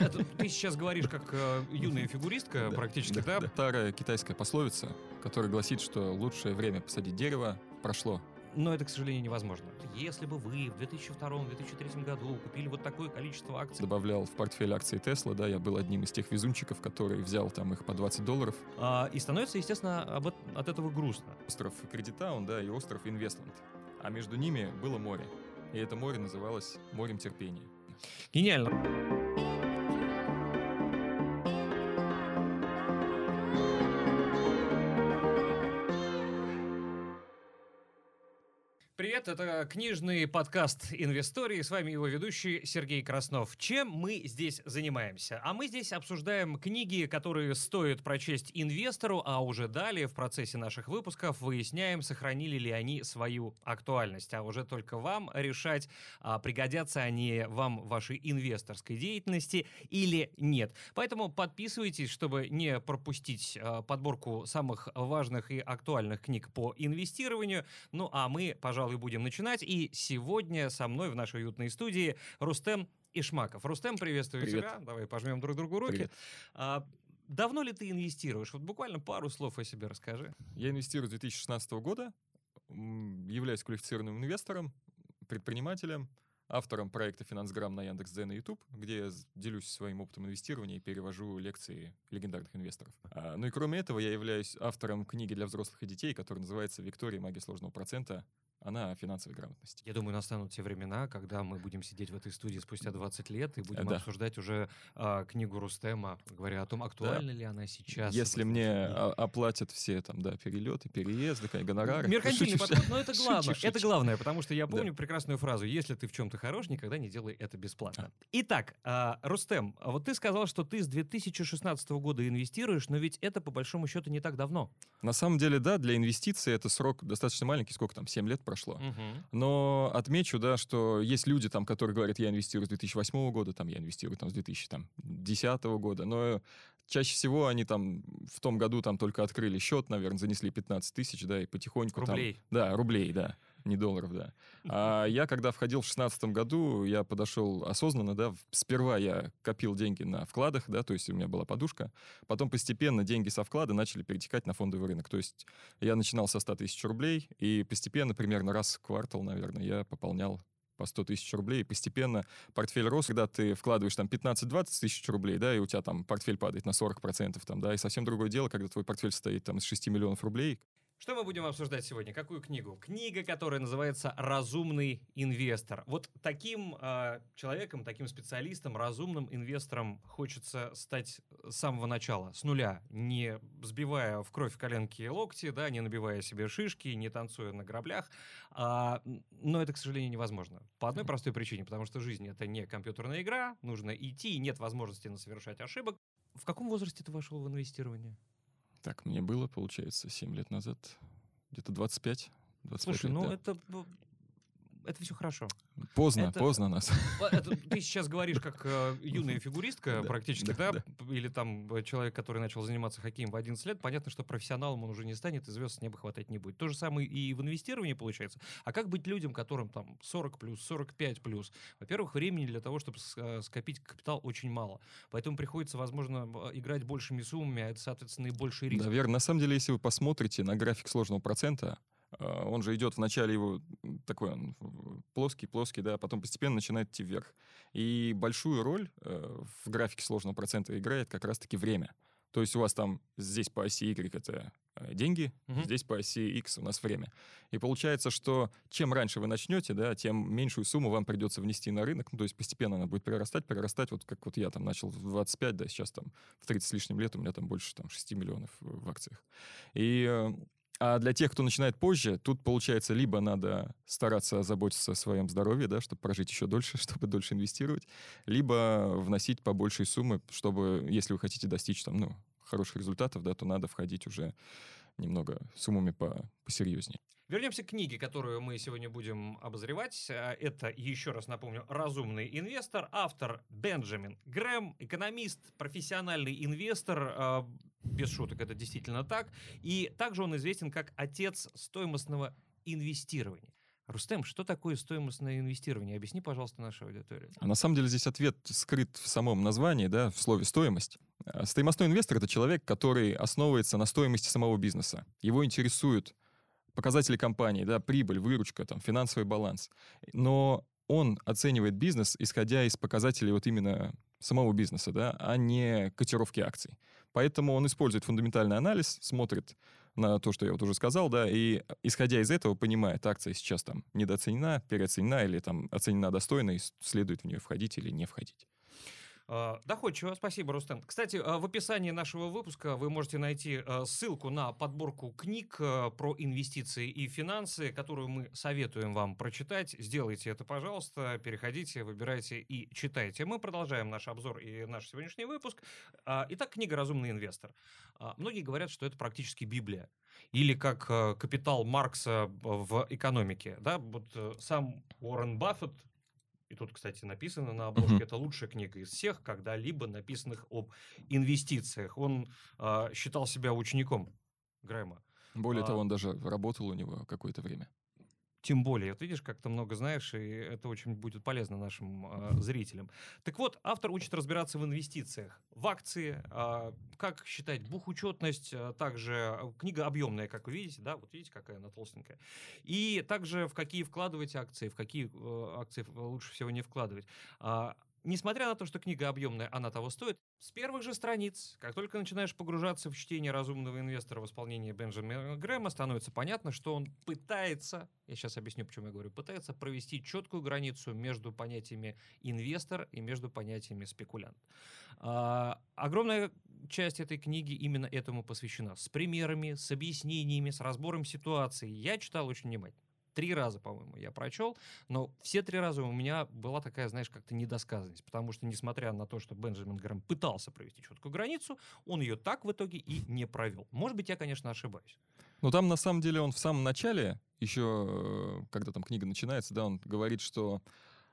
Это ты сейчас говоришь как э, юная фигуристка практически, да? Старая китайская пословица, которая гласит, что лучшее время посадить дерево прошло. Но это, к сожалению, невозможно. Если бы вы в 2002-2003 году купили вот такое количество акций... Добавлял в портфель акции Тесла, да, я был одним из тех везунчиков, который взял там их по 20 долларов. А, и становится, естественно, об, от этого грустно. Остров Кредитаун, да, и остров Инвестленд. А между ними было море. И это море называлось морем терпения. Гениально. Это книжный подкаст «Инвестории». С вами его ведущий Сергей Краснов. Чем мы здесь занимаемся? А мы здесь обсуждаем книги, которые стоит прочесть инвестору, а уже далее в процессе наших выпусков выясняем, сохранили ли они свою актуальность. А уже только вам решать, а пригодятся они вам в вашей инвесторской деятельности или нет. Поэтому подписывайтесь, чтобы не пропустить а, подборку самых важных и актуальных книг по инвестированию. Ну а мы, пожалуй, пожалуй, будем начинать. И сегодня со мной в нашей уютной студии Рустем Ишмаков. Рустем, приветствую Привет. тебя. Давай пожмем друг другу руки. Привет. А, давно ли ты инвестируешь? Вот буквально пару слов о себе расскажи. Я инвестирую с 2016 года, являюсь квалифицированным инвестором, предпринимателем, автором проекта «Финансграмм» на Яндекс.Дзен и YouTube, где я делюсь своим опытом инвестирования и перевожу лекции легендарных инвесторов. А, ну и кроме этого, я являюсь автором книги для взрослых и детей, которая называется «Виктория. Магия сложного процента она о финансовой грамотности. Я думаю, настанут те времена, когда мы будем сидеть в этой студии спустя 20 лет и будем Да. обсуждать уже а, книгу Рустема, говоря о том, актуальна ли она сейчас. Если мне о- оплатят все там, да, перелеты, переезды, гонорары. Меркантильный Шучу, подход, но это шучу, главное. шучу. Это главное, потому что я Да. помню прекрасную фразу «Если ты в чем-то хорош, никогда не делай это бесплатно». Итак, а, Рустем, а вот ты сказал, что ты с 2016 года инвестируешь, но ведь это, по большому счету, не так давно. На самом деле, да, для инвестиций это срок достаточно маленький, сколько там, 7 лет прошло. Но отмечу, да, что есть люди, там, которые говорят, я инвестирую с 2008 года, там, я инвестирую там, с 2010 года, но чаще всего они там в том году там только открыли счет, наверное, занесли 15 тысяч, да, и потихоньку там- Рублей. да, рублей, да, не долларов, да. А я, когда входил в 2016 году, я подошел осознанно, да, сперва я копил деньги на вкладах, да, то есть у меня была подушка, потом постепенно деньги со вклада начали перетекать на фондовый рынок, то есть я начинал со 100 тысяч рублей, и постепенно, примерно раз в квартал, наверное, я пополнял по 100 тысяч рублей, и постепенно портфель рос, когда ты вкладываешь там 15-20 тысяч рублей, да, и у тебя там портфель падает на 40%, там, да, и совсем другое дело, когда твой портфель состоит там из 6 миллионов рублей, Что мы будем обсуждать сегодня? Какую книгу? Книга, которая называется «Разумный инвестор». Вот таким э, человеком, таким специалистом, разумным инвестором хочется стать с самого начала, с нуля, не сбивая в кровь коленки и локти, да, не набивая себе шишки, не танцуя на граблях. А, но это, к сожалению, невозможно. По одной простой причине, потому что жизнь — это не компьютерная игра, нужно идти, нет возможности совершать ошибок. В каком возрасте ты вошел в инвестирование? Так, мне было, получается, 7 лет назад, где-то 25. 25 Слушай, лет, ну да. это... Это все хорошо. Поздно, это- поздно нас. Это ты сейчас говоришь как э, юная фигуристка Да, практически, да, да? Или там э, человек, который начал заниматься хоккеем в 11 лет. Понятно, что профессионалом он уже не станет, и звезд с неба хватать не будет. То же самое и в инвестировании получается. А как быть людям, которым там 40 плюс, 45 плюс? Во-первых, времени для того, чтобы э, скопить капитал, очень мало. Поэтому приходится, возможно, играть большими суммами, а это, соответственно, и больший риск. Да, верно. На самом деле, если вы посмотрите на график сложного процента, он же идет вначале его такой он в- плоский, плоский, да, а потом постепенно начинает идти вверх. И большую роль э, в графике сложного процента играет как раз-таки время. То есть у вас там здесь по оси Y это э, деньги, Мгм. здесь по оси X у нас время. И получается, что чем раньше вы начнете, да, тем меньшую сумму вам придется внести на рынок. Ну, то есть постепенно она будет прирастать, прирастать. Вот как вот я там начал в 25, да, сейчас там в 30 с лишним лет у меня там больше там 6 миллионов в в акциях. И э, а для тех, кто начинает позже, тут, получается, либо надо стараться заботиться о своем здоровье, да, чтобы прожить еще дольше, чтобы дольше инвестировать, либо вносить побольше суммы, чтобы, если вы хотите достичь там, ну, хороших результатов, да, то надо входить уже немного суммами по, посерьезнее. Вернемся к книге, которую мы сегодня будем обозревать. А, Это, еще раз напомню, «Разумный инвестор». Автор Бенджамин Грэм, экономист, профессиональный инвестор. а, Без шуток, это действительно так. И также он известен как отец стоимостного инвестирования. Рустем, что такое стоимостное инвестирование? Объясни, пожалуйста, нашей аудитории. А на самом деле здесь ответ скрыт в самом названии, да, в слове «стоимость». Стоимостной инвестор — это человек, который основывается на стоимости самого бизнеса. Его интересуют показатели компании, да, прибыль, выручка, там, финансовый баланс. Но он оценивает бизнес, исходя из показателей вот именно самого бизнеса, да, а не котировки акций. Поэтому он использует фундаментальный анализ, смотрит на то, что я вот уже сказал, да, и исходя из этого понимает, акция сейчас там недооценена, переоценена или там оценена достойно, и следует в нее входить или не входить. А, доходчиво, спасибо, Рустем. Кстати, а, в описании нашего выпуска вы можете найти а, ссылку на подборку книг про инвестиции и финансы, которую мы советуем вам прочитать. Сделайте это, пожалуйста, переходите, выбирайте и читайте. Мы продолжаем наш обзор и наш сегодняшний выпуск. Итак, книга «Разумный инвестор». Многие говорят, что это практически Библия или как капитал Маркса в экономике. Да? Вот э, сам Уоррен Баффет и тут, кстати, написано на обложке, uh-huh. это лучшая книга из всех, когда-либо написанных об инвестициях. Он э, считал себя учеником Грэма. Более а, того, он даже работал у него какое-то время. Тем более, вот видишь, как ты много знаешь, и это очень будет полезно нашим э, зрителям. Так вот, автор учит разбираться в инвестициях, в акции, э, как считать бухучетность, а также книга объемная, как вы видите, да, вот видите, какая она толстенькая. И также в какие вкладывать акции, в какие э, акции лучше всего не вкладывать. Несмотря на то, что книга объемная, она того стоит, с первых же страниц, как только начинаешь погружаться в чтение разумного инвестора в исполнении Бенджамина Грэма, становится понятно, что он пытается, я сейчас объясню, почему я говорю, пытается провести четкую границу между понятиями инвестор и между понятиями спекулянт. А, огромная часть этой книги именно этому посвящена. С примерами, с объяснениями, с разбором ситуации. Я читал очень внимательно. Три раза, по-моему, я прочел, но все три раза у меня была такая, знаешь, как-то недосказанность, потому что, несмотря на то, что Бенджамин Грэм пытался провести четкую границу, он ее так в итоге и не провел. Может быть, я, конечно, ошибаюсь. Ну, там, на самом деле, он в самом начале, еще, э, когда там книга начинается, да, он говорит, что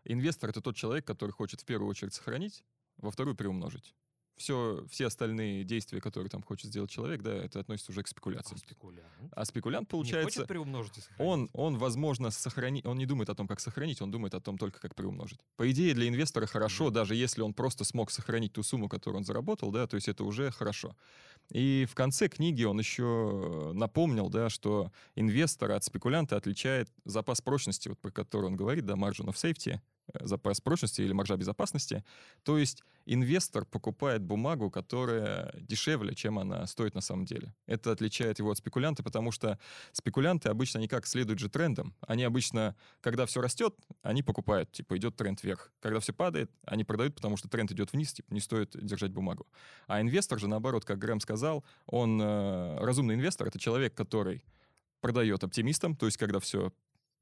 инвестор — это тот человек, который хочет в первую очередь сохранить, во вторую приумножить все, все остальные действия, которые там хочет сделать человек, да, это относится уже к спекуляции. А спекулянт? А спекулянт, получается... Не хочет приумножить и сохранить? Он, он, возможно, сохранить... Он не думает о том, как сохранить, он думает о том только, как приумножить. По идее, для инвестора хорошо, mm-hmm. даже если он просто смог сохранить ту сумму, которую он заработал, да, то есть это уже хорошо. И в конце книги он еще напомнил, да, что инвестора от спекулянта отличает запас прочности, вот про который он говорит, да, margin of safety, запас прочности или маржа безопасности. То есть инвестор покупает бумагу, которая дешевле, чем она стоит на самом деле. Это отличает его от спекулянта, потому что спекулянты обычно никак следуют же трендам. Они обычно, когда все растет, они покупают, типа идет тренд вверх. Когда все падает, они продают, потому что тренд идет вниз, типа не стоит держать бумагу. А инвестор же, наоборот, как Грэм сказал, он э, разумный инвестор, это человек, который продает оптимистам, то есть когда все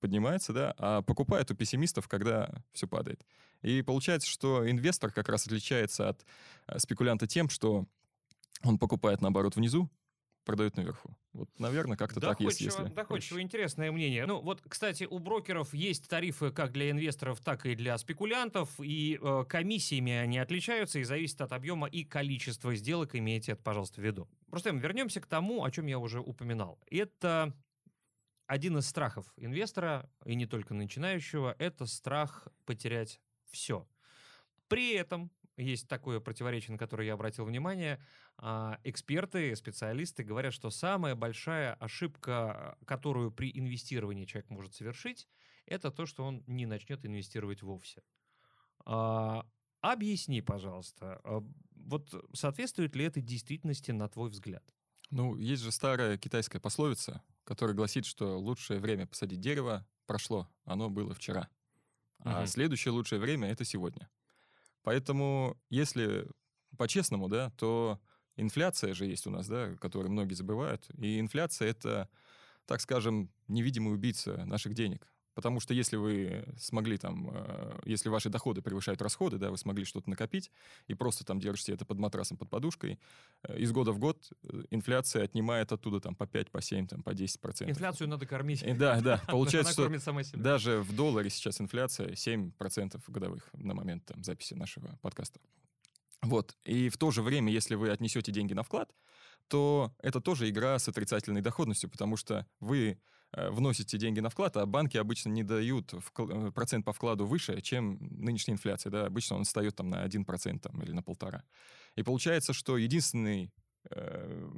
поднимается, да, а покупает у пессимистов, когда все падает. И получается, что инвестор как раз отличается от э, спекулянта тем, что он покупает, наоборот, внизу, продает наверху. Вот, наверное, как-то так есть, если... Доходчиво, интересное мнение. Ну, вот, кстати, у брокеров есть тарифы как для инвесторов, так и для спекулянтов, и э, комиссиями они отличаются и зависят от объема и количества сделок, имейте это, пожалуйста, в виду. Просто вернемся к тому, о чем я уже упоминал. Это один из страхов инвестора, и не только начинающего, это страх потерять все. При этом есть такое противоречие, на которое я обратил внимание. А, эксперты, специалисты говорят, что самая большая ошибка, которую при инвестировании человек может совершить, это то, что он не начнет инвестировать вовсе. А, объясни, пожалуйста, а, вот соответствует ли это действительности на твой взгляд? Ну, есть же старая китайская пословица, которая гласит, что лучшее время посадить дерево прошло, оно было вчера. А угу. следующее лучшее время — это сегодня. Поэтому, если по-честному, да, то инфляция же есть у нас, да, которую многие забывают. И инфляция — это, так скажем, невидимый убийца наших денег. Потому что если вы смогли там, э, если ваши доходы превышают расходы, да, вы смогли что-то накопить и просто там держите это под матрасом, под подушкой, э, из года в год э, инфляция отнимает оттуда там по 5, по 7, там, по 10 процентов. Инфляцию надо кормить. Да, да. Получается, что даже в долларе сейчас инфляция 7 процентов годовых на момент там, записи нашего подкаста. Вот. И в то же время, если вы отнесете деньги на вклад, то это тоже игра с отрицательной доходностью, потому что вы вносите деньги на вклад, а банки обычно не дают э, процент по вкладу выше, чем нынешняя инфляция. Да? Обычно он встает там на 1% там, или на полтора. И получается, что единственный э,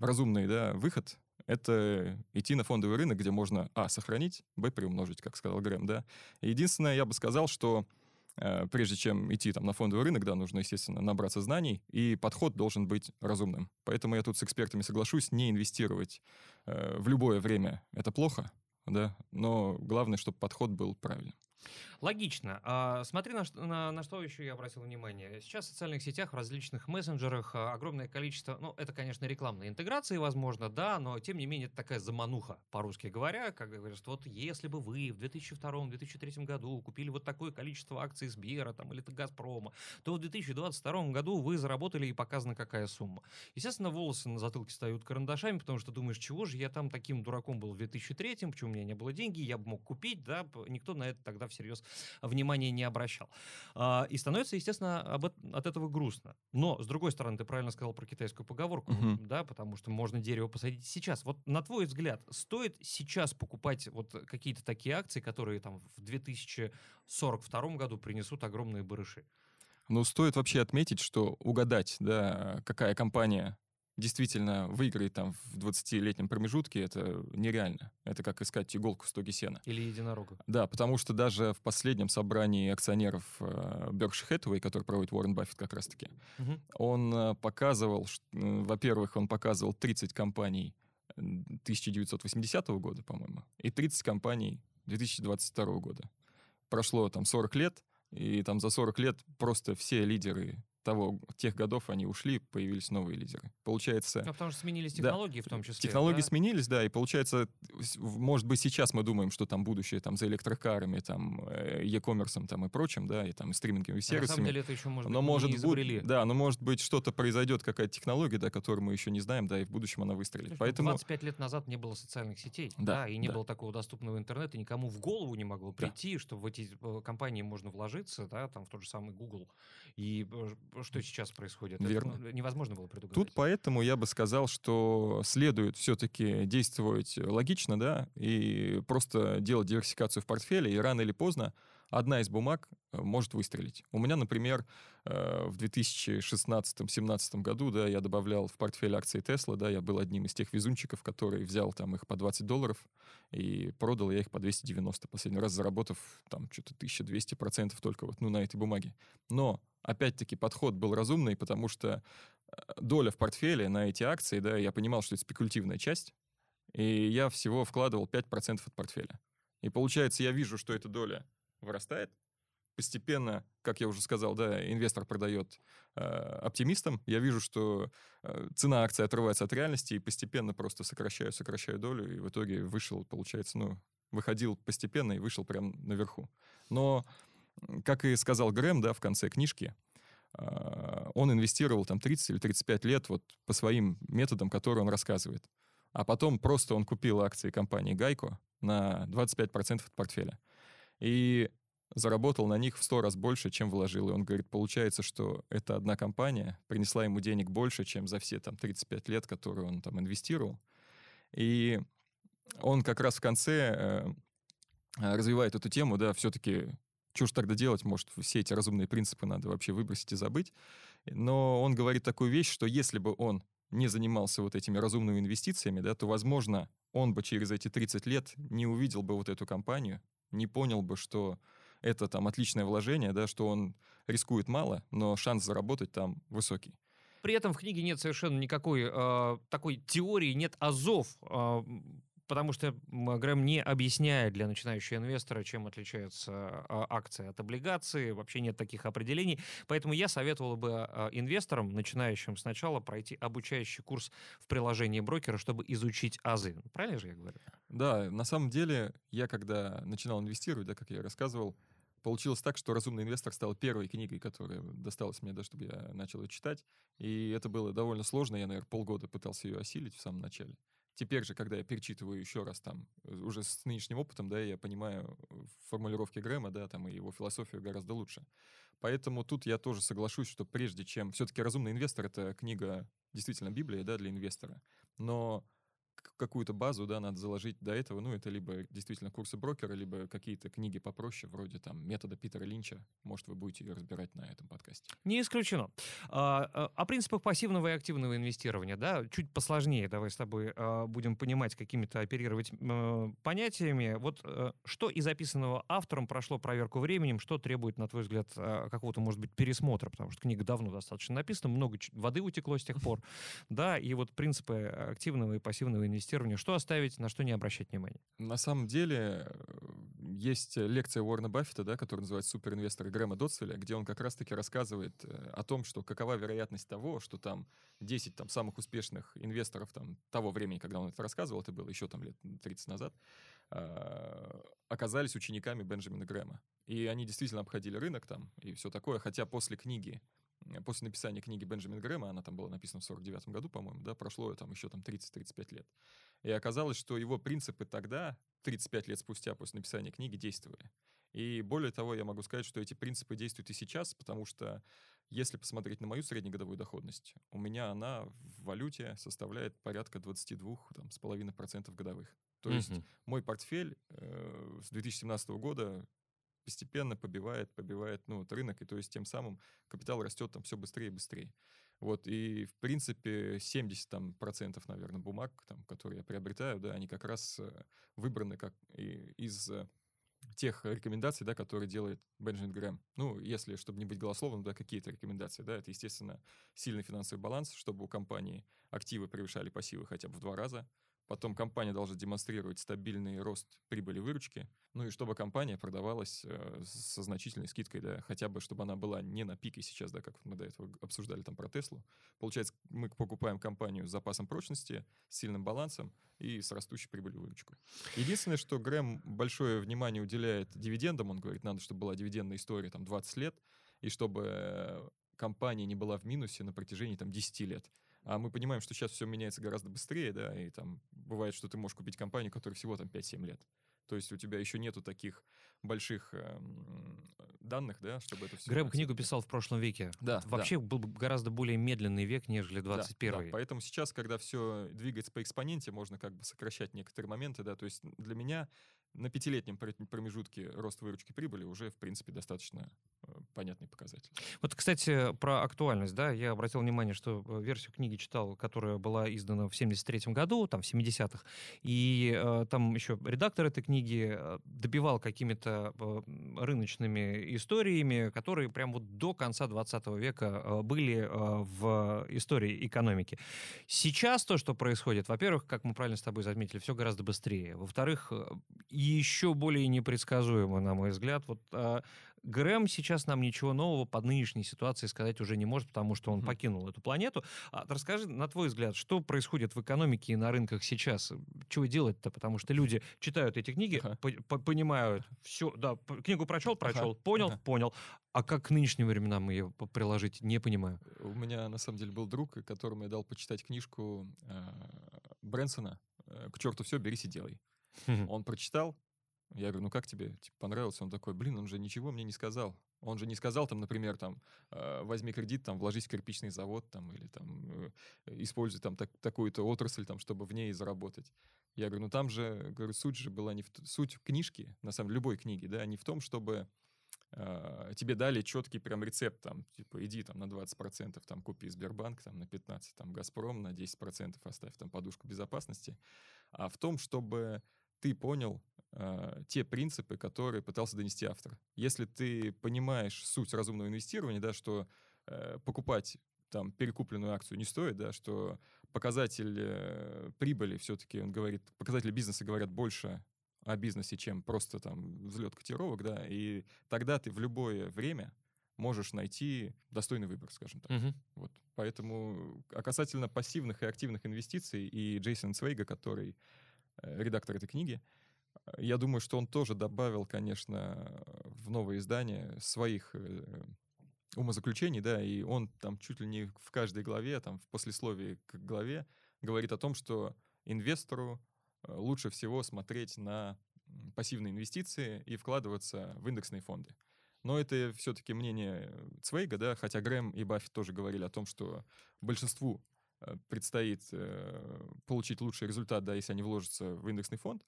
разумный да, выход — это идти на фондовый рынок, где можно, а, сохранить, б, приумножить, как сказал Грэм, да. Единственное, я бы сказал, что Э, прежде чем идти там на фондовый рынок, да, нужно, естественно, набраться знаний, и подход должен быть разумным. Поэтому я тут с экспертами соглашусь, не инвестировать э, в любое время это плохо, да, но главное, чтобы подход был правильным. Логично. А, смотри, на, на, на что еще я обратил внимание. Сейчас в социальных сетях, в различных мессенджерах а, огромное количество, ну, это, конечно, рекламные интеграции, возможно, да, но, тем не менее, это такая замануха, по-русски говоря, как говорят, вот если бы вы в 2002-2003 году купили вот такое количество акций Сбера там, или Газпрома, то в 2022 году вы заработали и показана какая сумма. Естественно, волосы на затылке встают карандашами, потому что думаешь, чего же я там таким дураком был в 2003, почему у меня не было деньги, я бы мог купить, да, никто на это тогда всерьез внимания не обращал. А, и становится, естественно, об, от этого грустно. Но, с другой стороны, ты правильно сказал про китайскую поговорку, угу. да, потому что можно дерево посадить сейчас. Вот на твой взгляд, стоит сейчас покупать вот какие-то такие акции, которые там в 2042 году принесут огромные барыши? Ну, стоит вообще отметить, что угадать, да, какая компания действительно выиграть там в 20-летнем промежутке, это нереально. Это как искать иголку в стоге сена. Или единорога. Да, потому что даже в последнем собрании акционеров э, Berkshire Hathaway, который проводит Уоррен Баффет как раз-таки, угу. он э, показывал, э, во-первых, он показывал 30 компаний 1980 года, по-моему, и 30 компаний 2022 года. Прошло там 40 лет, и там за 40 лет просто все лидеры того, тех годов они ушли, появились новые лидеры. Получается... Ну, потому что сменились технологии да, в том числе. Технологии да? сменились, да, и получается, может быть, сейчас мы думаем, что там будущее там за электрокарами, там, э, e-commerce там и прочим, да, и там стриминговыми сервисами. На самом деле это еще может но быть может не изобрели. Быть, да, но может быть что-то произойдет, какая-то технология, да, которую мы еще не знаем, да, и в будущем она выстрелит. Слушай, Поэтому... 25 лет назад не было социальных сетей, да, да и не да. было такого доступного интернета, никому в голову не могло прийти, да. что в эти э, компании можно вложиться, да, там в тот же самый Google. И э, что сейчас происходит? Верно. Это невозможно было предугадать. Тут поэтому я бы сказал, что следует все-таки действовать логично, да, и просто делать диверсификацию в портфеле, и рано или поздно одна из бумаг э, может выстрелить. У меня, например, э, в 2016-2017 году, да, я добавлял в портфель акции Tesla, да, я был одним из тех везунчиков, который взял там их по 20 долларов и продал я их по 290, последний раз заработав там что-то 1200% только вот, ну, на этой бумаге. Но, опять-таки, подход был разумный, потому что э, доля в портфеле на эти акции, да, я понимал, что это спекулятивная часть, и я всего вкладывал 5% от портфеля. И получается, я вижу, что эта доля вырастает. Постепенно, как я уже сказал, да, инвестор продает э, оптимистам. Я вижу, что э, цена акции отрывается от реальности, и постепенно просто сокращаю, сокращаю долю, и в итоге вышел, получается, ну, выходил постепенно и вышел прямо наверху. Но, как и сказал Грэм, да, в конце книжки, э, он инвестировал там 30 или 35 лет вот по своим методам, которые он рассказывает. А потом просто он купил акции компании Гайко на 25% от портфеля и заработал на них в сто раз больше, чем вложил. И он говорит, получается, что эта одна компания принесла ему денег больше, чем за все там 35 лет, которые он там инвестировал. И он как раз в конце э, развивает эту тему, да, все-таки что же тогда делать? Может, все эти разумные принципы надо вообще выбросить и забыть. Но он говорит такую вещь, что если бы он не занимался вот этими разумными инвестициями, да, то, возможно, он бы через эти 30 лет не увидел бы вот эту компанию, не понял бы, что это там отличное вложение, да, что он рискует мало, но шанс заработать там высокий. При этом в книге нет совершенно никакой э, такой теории, нет азов э, потому что Грэм не объясняет для начинающего инвестора, чем отличаются а, акции от облигаций, вообще нет таких определений, поэтому я советовал бы а, инвесторам, начинающим сначала, пройти обучающий курс в приложении брокера, чтобы изучить азы. Правильно же я говорю? Да, на самом деле, я когда начинал инвестировать, да, как я рассказывал, получилось так, что «Разумный инвестор» стал первой книгой, которая досталась мне, да, чтобы я начал ее читать. И это было довольно сложно. Я, наверное, полгода пытался ее осилить в самом начале. Теперь же, когда я перечитываю еще раз там, э, уже с нынешним опытом, да, я понимаю формулировки Грэма, да, там, и его философию гораздо лучше. Поэтому тут я тоже соглашусь, что прежде чем... Все-таки «Разумный инвестор» — это книга, действительно, Библия, да, для инвестора. Но какую-то базу, да, надо заложить до этого. Ну, это либо действительно курсы брокера, либо какие-то книги попроще, вроде там метода Питера Линча. Может, вы будете ее разбирать на этом подкасте. Не исключено. А, а, о принципах пассивного и активного инвестирования, да, чуть посложнее. Давай с тобой а, будем понимать, какими-то оперировать понятиями. Вот а, что из записанного автором прошло проверку временем, что требует, на твой взгляд, а, какого-то, может быть, пересмотра, потому что книга давно достаточно написана, много воды утекло с тех пор, да, и вот принципы активного и пассивного инвестирования инвестированию? Что оставить, на что не обращать внимания? На самом деле есть лекция Уоррена Баффета, да, которая называется «Суперинвестор» Грэма Дотсвеля, где он как раз-таки рассказывает э, о том, что какова вероятность того, что там 10 там, самых успешных инвесторов там, того времени, когда он это рассказывал, это было еще там лет 30 назад, а, оказались учениками Бенджамина Грэма. И они действительно обходили рынок там и все такое, хотя после книги Э, после написания книги Бенджамина Грэма, она там была написана в 49 году, по-моему, да, прошло там еще там 30-35 лет. И оказалось, что его принципы тогда, 35 лет спустя после написания книги, действовали. И более того, я могу сказать, что эти принципы действуют и сейчас, потому что если посмотреть на мою среднегодовую доходность, у меня она в валюте составляет порядка 22,5% годовых. То есть mm-hmm. мой портфель э, с 2017 года постепенно побивает, побивает, ну, вот рынок, и то есть тем самым капитал растет там все быстрее и быстрее. Вот, и, в принципе, 70 там, процентов, наверное, бумаг, там, которые я приобретаю, да, они как раз э, выбраны как из э, тех рекомендаций, да, которые делает Бенджамин Грэм. Ну, если, чтобы не быть голословным, да, какие-то рекомендации, да, это, естественно, сильный финансовый баланс, чтобы у компании активы превышали пассивы хотя бы в два раза, Потом компания должна демонстрировать стабильный рост прибыли выручки. Ну и чтобы компания продавалась э, со значительной скидкой, да, хотя бы чтобы она была не на пике сейчас, да, как мы до этого обсуждали там про Теслу. Получается, мы покупаем компанию с запасом прочности, с сильным балансом и с растущей прибылью выручку. Единственное, что Грэм большое внимание уделяет дивидендам, он говорит, надо, чтобы была дивидендная история там 20 лет, и чтобы компания не была в минусе на протяжении там 10 лет. А мы понимаем, что сейчас все меняется гораздо быстрее, да, и там бывает, что ты можешь купить компанию, которая всего там 5-7 лет. То есть у тебя еще нету таких больших э, данных, да, чтобы это все... Грэм книгу писал в прошлом веке. Да. Вообще да. был гораздо более медленный век, нежели 21 да, да. Поэтому сейчас, когда все двигается по экспоненте, можно как бы сокращать некоторые моменты, да. То есть для меня на пятилетнем промежутке рост выручки прибыли уже, в принципе, достаточно э, понятный показатель. Вот, кстати, про актуальность, да, я обратил внимание, что э, версию книги читал, которая была издана в 73 году, там, в 70-х, и э, там еще редактор этой книги э, добивал какими-то э, рыночными историями, которые прям вот до конца 20 века э, были э, в истории экономики. Сейчас то, что происходит, во-первых, как мы правильно с тобой заметили, все гораздо быстрее. Во-вторых, еще более непредсказуемо, на мой взгляд. Вот э, Грэм сейчас нам ничего нового под нынешней ситуацией сказать уже не может, потому что он mm-hmm. покинул эту планету. А, расскажи, на твой взгляд, что происходит в экономике и на рынках сейчас? Чего делать-то? Потому что люди читают эти книги, по- понимают, все, да, книгу прочел, прочел, понял, понял. А как к нынешним временам ее приложить, не понимаю. У меня, на самом деле, был друг, которому я дал почитать книжку э, Брэнсона «К черту все, берись и делай». Он прочитал, я говорю, ну как тебе типа, понравился? Он такой, блин, он же ничего мне не сказал. Он же не сказал, там, например, там, э, возьми кредит, там, вложись в кирпичный завод, там, или там, э, используй там так, такую-то отрасль, там, чтобы в ней заработать. Я говорю, ну там же, говорю, суть же была не в... Суть книжки, на самом деле, любой книги, да, не в том, чтобы э, тебе дали четкий прям рецепт, там, типа, иди там на 20%, там, купи Сбербанк, там, на 15%, там, Газпром, на 10% оставь там подушку безопасности, а в том, чтобы ты понял э, те принципы, которые пытался донести автор. Если ты понимаешь суть разумного инвестирования, да, что э, покупать там перекупленную акцию не стоит, да, что показатель э, прибыли все-таки, он говорит, показатели бизнеса говорят больше о бизнесе, чем просто там взлет котировок, да, и тогда ты в любое время можешь найти достойный выбор, скажем так. Угу. Вот. Поэтому а касательно пассивных и активных инвестиций и Джейсон Цвейга, который редактор этой книги. Я думаю, что он тоже добавил, конечно, в новое издание своих э, умозаключений, да, и он там чуть ли не в каждой главе, там в послесловии к главе говорит о том, что инвестору э, лучше всего смотреть на пассивные инвестиции и вкладываться в индексные фонды. Но это все-таки мнение Цвейга, да, хотя Грэм и Баффет тоже говорили о том, что большинству э, предстоит э, получить лучший результат, да, если они вложатся в индексный фонд.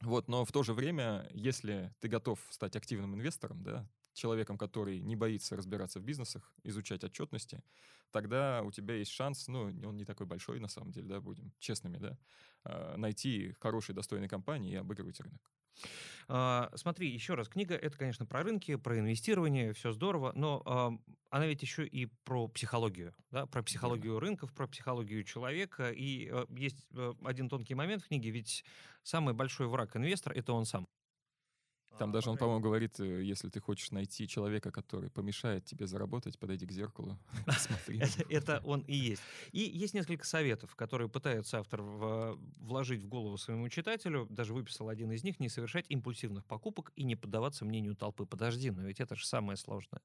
Вот, но в то же время, если ты готов стать активным инвестором, да, человеком, который не боится разбираться в бизнесах, изучать отчетности, тогда у тебя есть шанс, ну, он не такой большой на самом деле, да, будем честными, да, а, найти хорошие, достойные компании и обыгрывать рынок. А, смотри, еще раз, книга это, конечно, про рынки, про инвестирование, все здорово, но а, она ведь еще и про психологию, да, про психологию да. рынков, про психологию человека. И а, есть а, один тонкий момент в книге, ведь самый большой враг инвестора это он сам. Там даже он, по-моему, говорит, э, если ты хочешь найти человека, который помешает тебе заработать, подойди к зеркалу, смотри. Это он и есть. И есть несколько советов, которые пытается автор вложить в голову своему читателю. Даже выписал один из них. Не совершать импульсивных покупок и не поддаваться мнению толпы. Подожди, но ведь это же самое сложное.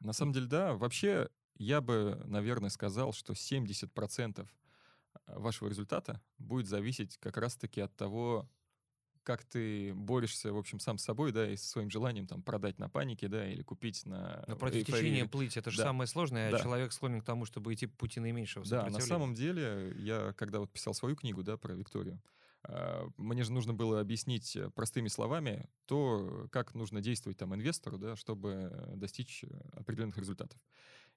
На самом деле, да. Вообще, я бы, наверное, сказал, что 70% вашего результата будет зависеть как раз-таки от того, как ты борешься, в общем, сам с собой, да, и со своим желанием там продать на панике, да, или купить на... Но против эйфории. течения плыть, это же да. самое сложное, а да. человек склонен к тому, чтобы идти по пути наименьшего Да, на самом деле, я когда вот писал свою книгу, да, про Викторию, а, мне же нужно было объяснить э, простыми словами то, как нужно действовать там инвестору, да, чтобы достичь определенных результатов.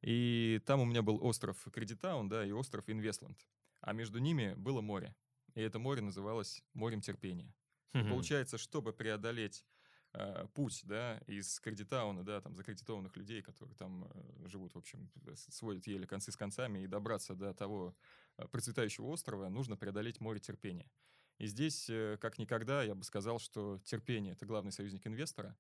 И там у меня был остров Кредитаун, да, и остров Инвестланд. А между ними было море. И это море называлось морем терпения. Угу. Получается, чтобы преодолеть э, путь, да, из кредитауна, да, там, закредитованных людей, которые там э, живут, в общем, сводят еле концы с концами, и добраться до того э, процветающего острова, нужно преодолеть море терпения. И здесь, э, как никогда, я бы сказал, что терпение — это главный союзник инвестора,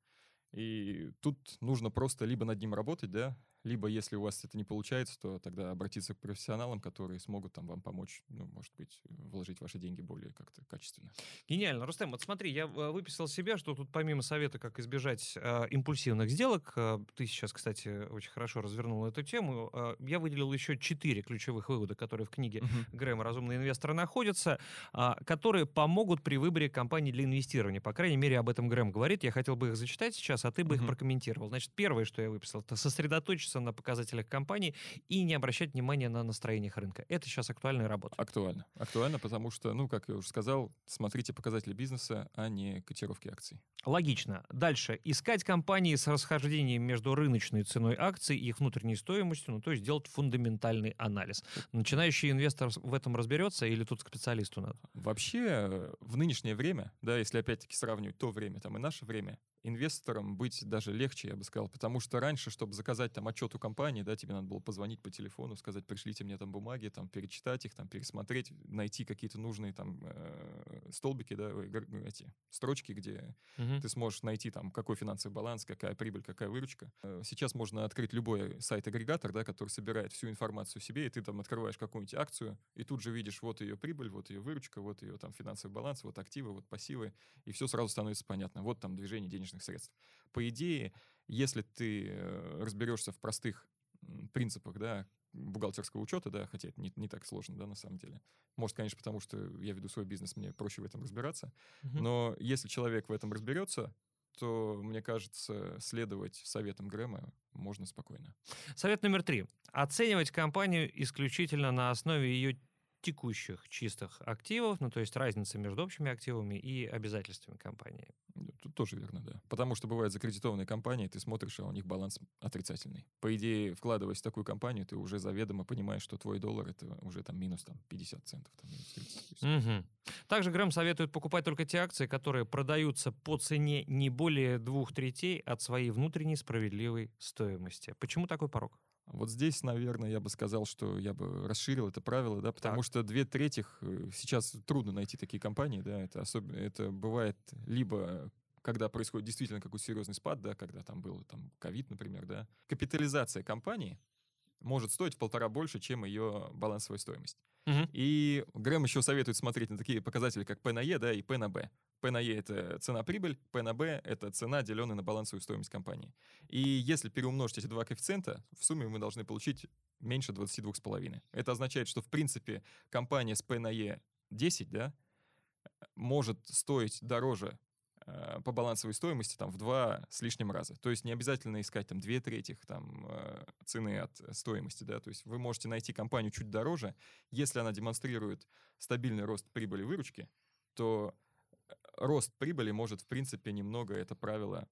и тут нужно просто либо над ним работать, да, либо, если у вас это не получается, то тогда обратиться к профессионалам, которые смогут там вам помочь, ну, может быть, вложить ваши деньги более как-то качественно. Гениально. Рустем, вот смотри, я э, выписал себе, что тут помимо совета, как избежать э, импульсивных сделок, э, ты сейчас, кстати, очень хорошо развернул эту тему, э, я выделил еще четыре ключевых вывода, которые в книге uh-huh. Грэма «Разумные инвесторы» находятся, э, которые помогут при выборе компании для инвестирования. По крайней мере, об этом Грэм говорит. Я хотел бы их зачитать сейчас, а ты бы uh-huh. их прокомментировал. Значит, первое, что я выписал, это сосредоточиться фокусироваться на показателях компании и не обращать внимания на настроениях рынка. Это сейчас актуальная работа. Актуально. Актуально, потому что, ну, как я уже сказал, смотрите показатели бизнеса, а не котировки акций. Логично. Дальше. Искать компании с расхождением между рыночной ценой акций и их внутренней стоимостью, ну, то есть делать фундаментальный анализ. Начинающий инвестор в этом разберется или тут специалисту надо? Вообще, в нынешнее время, да, если опять-таки сравнивать то время там и наше время, инвестором быть даже легче, я бы сказал, потому что раньше, чтобы заказать там отчет у компании, да, тебе надо было позвонить по телефону, сказать, пришлите мне там бумаги, там, перечитать их, там, пересмотреть, найти какие-то нужные там э, столбики, да, эти строчки, где угу. ты сможешь найти там, какой финансовый баланс, какая прибыль, какая выручка. Э, сейчас можно открыть любой сайт-агрегатор, да, который собирает всю информацию себе, и ты там открываешь какую-нибудь акцию, и тут же видишь вот ее прибыль, вот ее выручка, вот ее там финансовый баланс, вот активы, вот пассивы, и все сразу становится понятно. Вот там движение денежных средств. По идее, если ты э, разберешься в простых принципах, да, бухгалтерского учета, да, хотя это не, не так сложно, да, на самом деле. Может, конечно, потому что я веду свой бизнес, мне проще в этом разбираться. Uh-huh. Но если человек в этом разберется, то, мне кажется, следовать советам Грэма можно спокойно. Совет номер три. Оценивать компанию исключительно на основе ее текущих чистых активов, ну то есть разница между общими активами и обязательствами компании. Тут тоже верно, да. Потому что бывают закредитованные компании, ты смотришь, а у них баланс отрицательный. По идее, вкладываясь в такую компанию, ты уже заведомо понимаешь, что твой доллар это уже там минус там 50 центов. Там, минус 30. Угу. Также Грэм советует покупать только те акции, которые продаются по цене не более двух третей от своей внутренней справедливой стоимости. Почему такой порог? Вот здесь, наверное, я бы сказал, что я бы расширил это правило, да, потому так. что две третьих э, сейчас трудно найти такие компании, да, это особенно, это бывает либо когда происходит действительно какой-то серьезный спад, да, когда там был там ковид, например, да, капитализация компании может стоить в полтора больше, чем ее балансовая стоимость. Угу. И Грэм еще советует смотреть на такие показатели, как P на E, да, и P на B. P на E — это цена-прибыль, P на B — это цена, деленная на балансовую стоимость компании. И если переумножить эти два коэффициента, в сумме мы должны получить меньше 22,5. Это означает, что, в принципе, компания с P на E 10, да, может стоить дороже э, по балансовой стоимости там в два с лишним раза. То есть не обязательно искать там две третьих там э, цены от стоимости, да, то есть вы можете найти компанию чуть дороже, если она демонстрирует стабильный рост прибыли выручки, то рост прибыли может, в принципе, немного это правило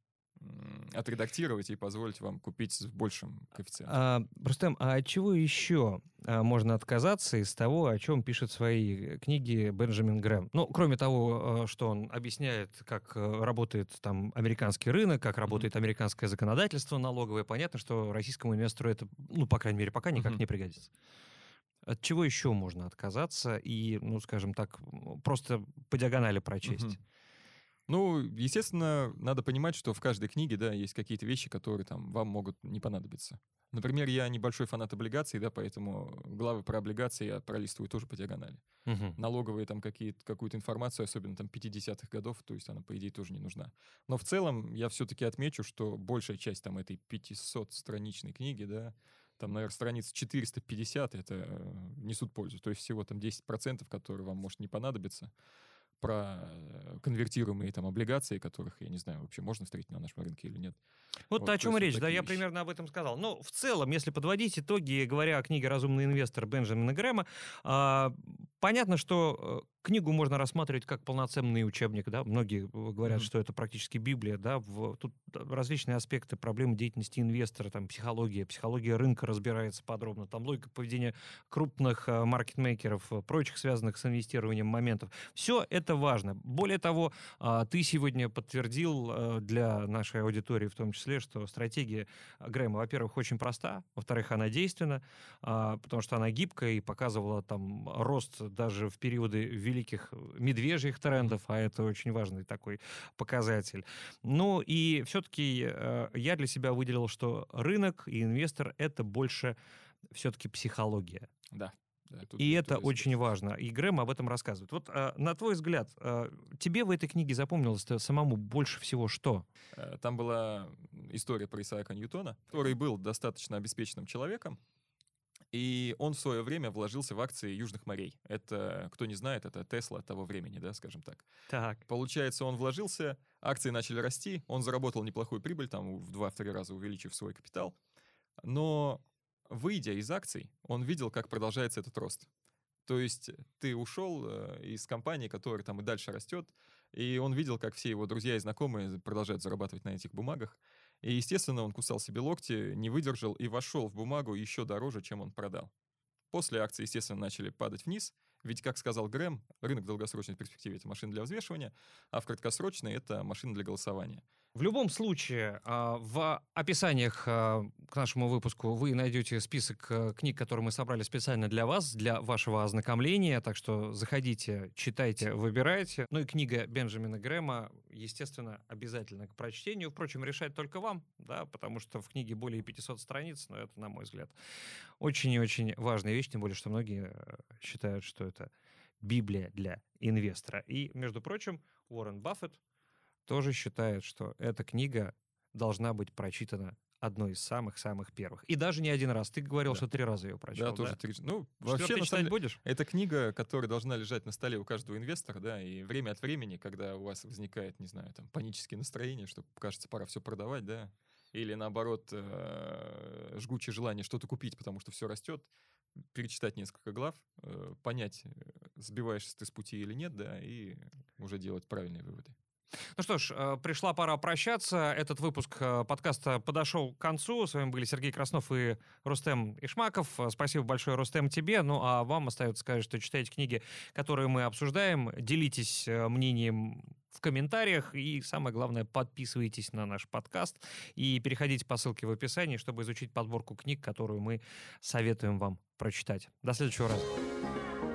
отредактировать и позволить вам купить с большим коэффициентом. А, Рустем, а от чего еще а, можно отказаться из того, о чем пишет свои книги Бенджамин Грэм? Ну, кроме того, а, что он объясняет, как э, работает там американский рынок, как работает американское законодательство налоговое, понятно, что российскому инвестору это, ну, по крайней мере, пока никак mm-hmm. не пригодится. От чего еще можно отказаться и, ну, скажем так, просто по диагонали прочесть? Mm-hmm. Ну, естественно, надо понимать, что в каждой книге, да, есть какие-то вещи, которые там вам могут не понадобиться. Например, я небольшой фанат облигаций, да, поэтому главы про облигации я пролистываю тоже по диагонали. Угу. Налоговые там какие-то, какую-то информацию, особенно там 50-х годов, то есть она, по идее, тоже не нужна. Но в целом я все-таки отмечу, что большая часть там этой 500-страничной книги, да, там, наверное, страниц 450 это э, несут пользу. То есть всего там 10%, которые вам может не понадобиться про э, конвертируемые там облигации, которых, я не знаю, вообще можно встретить на нашем рынке или нет. Вот, вот о чем речь, да, вещи. я примерно об этом сказал. Но в целом, если подводить итоги, говоря о книге «Разумный инвестор» Бенджамина Грэма, а, понятно, что э, книгу можно рассматривать как полноценный учебник, да, многие говорят, mm-hmm. что это практически Библия, да, в, тут различные аспекты проблемы деятельности инвестора, там, психология, психология рынка разбирается подробно, там, логика поведения крупных э, маркетмейкеров, прочих связанных с инвестированием моментов. Все это важно. Более того, а, ты сегодня подтвердил для нашей аудитории в том числе, что стратегия Грэма, во-первых, очень проста, во-вторых, она действенна, а, потому что она гибкая и показывала там рост даже в периоды великих медвежьих трендов, а это очень важный такой показатель. Ну и все-таки э, я для себя выделил, что рынок и инвестор — это больше все-таки психология. Да. Да, тут, и это очень важно. И Грэм об этом рассказывает. Вот а, на твой взгляд, а, тебе в этой книге запомнилось самому больше всего что? Э, там была история про Исаака Ньютона, который был достаточно обеспеченным человеком, и он в свое время вложился в акции Южных морей. Это, кто не знает, это Тесла того времени, да, скажем так. Так. Получается, он вложился, акции начали расти, он заработал неплохую прибыль, там в 2-3 раза увеличив свой капитал. Но выйдя из акций, он видел, как продолжается этот рост. То есть ты ушел э, из компании, которая там и дальше растет, и он видел, как все его друзья и знакомые продолжают зарабатывать на этих бумагах. И, естественно, он кусал себе локти, не выдержал и вошел в бумагу еще дороже, чем он продал. После акции, естественно, начали падать вниз, ведь, как сказал Грэм, рынок в долгосрочной перспективе — это машина для взвешивания, а в краткосрочной — это машина для голосования. В любом случае, а, в описаниях а, к нашему выпуску вы найдете список э, книг, которые мы собрали специально для вас, для вашего ознакомления, так что заходите, читайте, выбирайте. Ну и книга Бенджамина Грэма, естественно, обязательно к прочтению. Впрочем, решать только вам, да, потому что в книге более 500 страниц, но это, на мой взгляд, очень и очень важная вещь, тем более, что многие э, считают, что это Библия для инвестора. И, между прочим, Уоррен Баффет тоже считает, что эта книга должна быть прочитана одной из самых-самых первых. И даже не один раз. Ты говорил, да. что три раза ее прочитал. Да, тоже да? три. Ну, вообще, на читать будешь? Это книга, которая должна лежать на столе у каждого инвестора, да, и время от времени, когда у вас возникает, не знаю, там, панические настроения, что кажется, пора все продавать, да, или наоборот, э, жгучее желание что-то купить, потому что все растет, перечитать несколько глав, э, понять, э, сбиваешься ты с пути или нет, да, и уже делать правильные выводы. Ну что ж, э, пришла пора прощаться. Этот выпуск э, подкаста подошел к концу. С вами были Сергей Краснов и Рустем Ишмаков. Э, спасибо большое, Рустем, тебе. Ну а вам остается сказать, что читайте книги, которые мы обсуждаем. Делитесь мнением в комментариях и, самое главное, подписывайтесь на наш подкаст и переходите по ссылке в описании, чтобы изучить подборку книг, которую мы советуем вам прочитать. До следующего раза.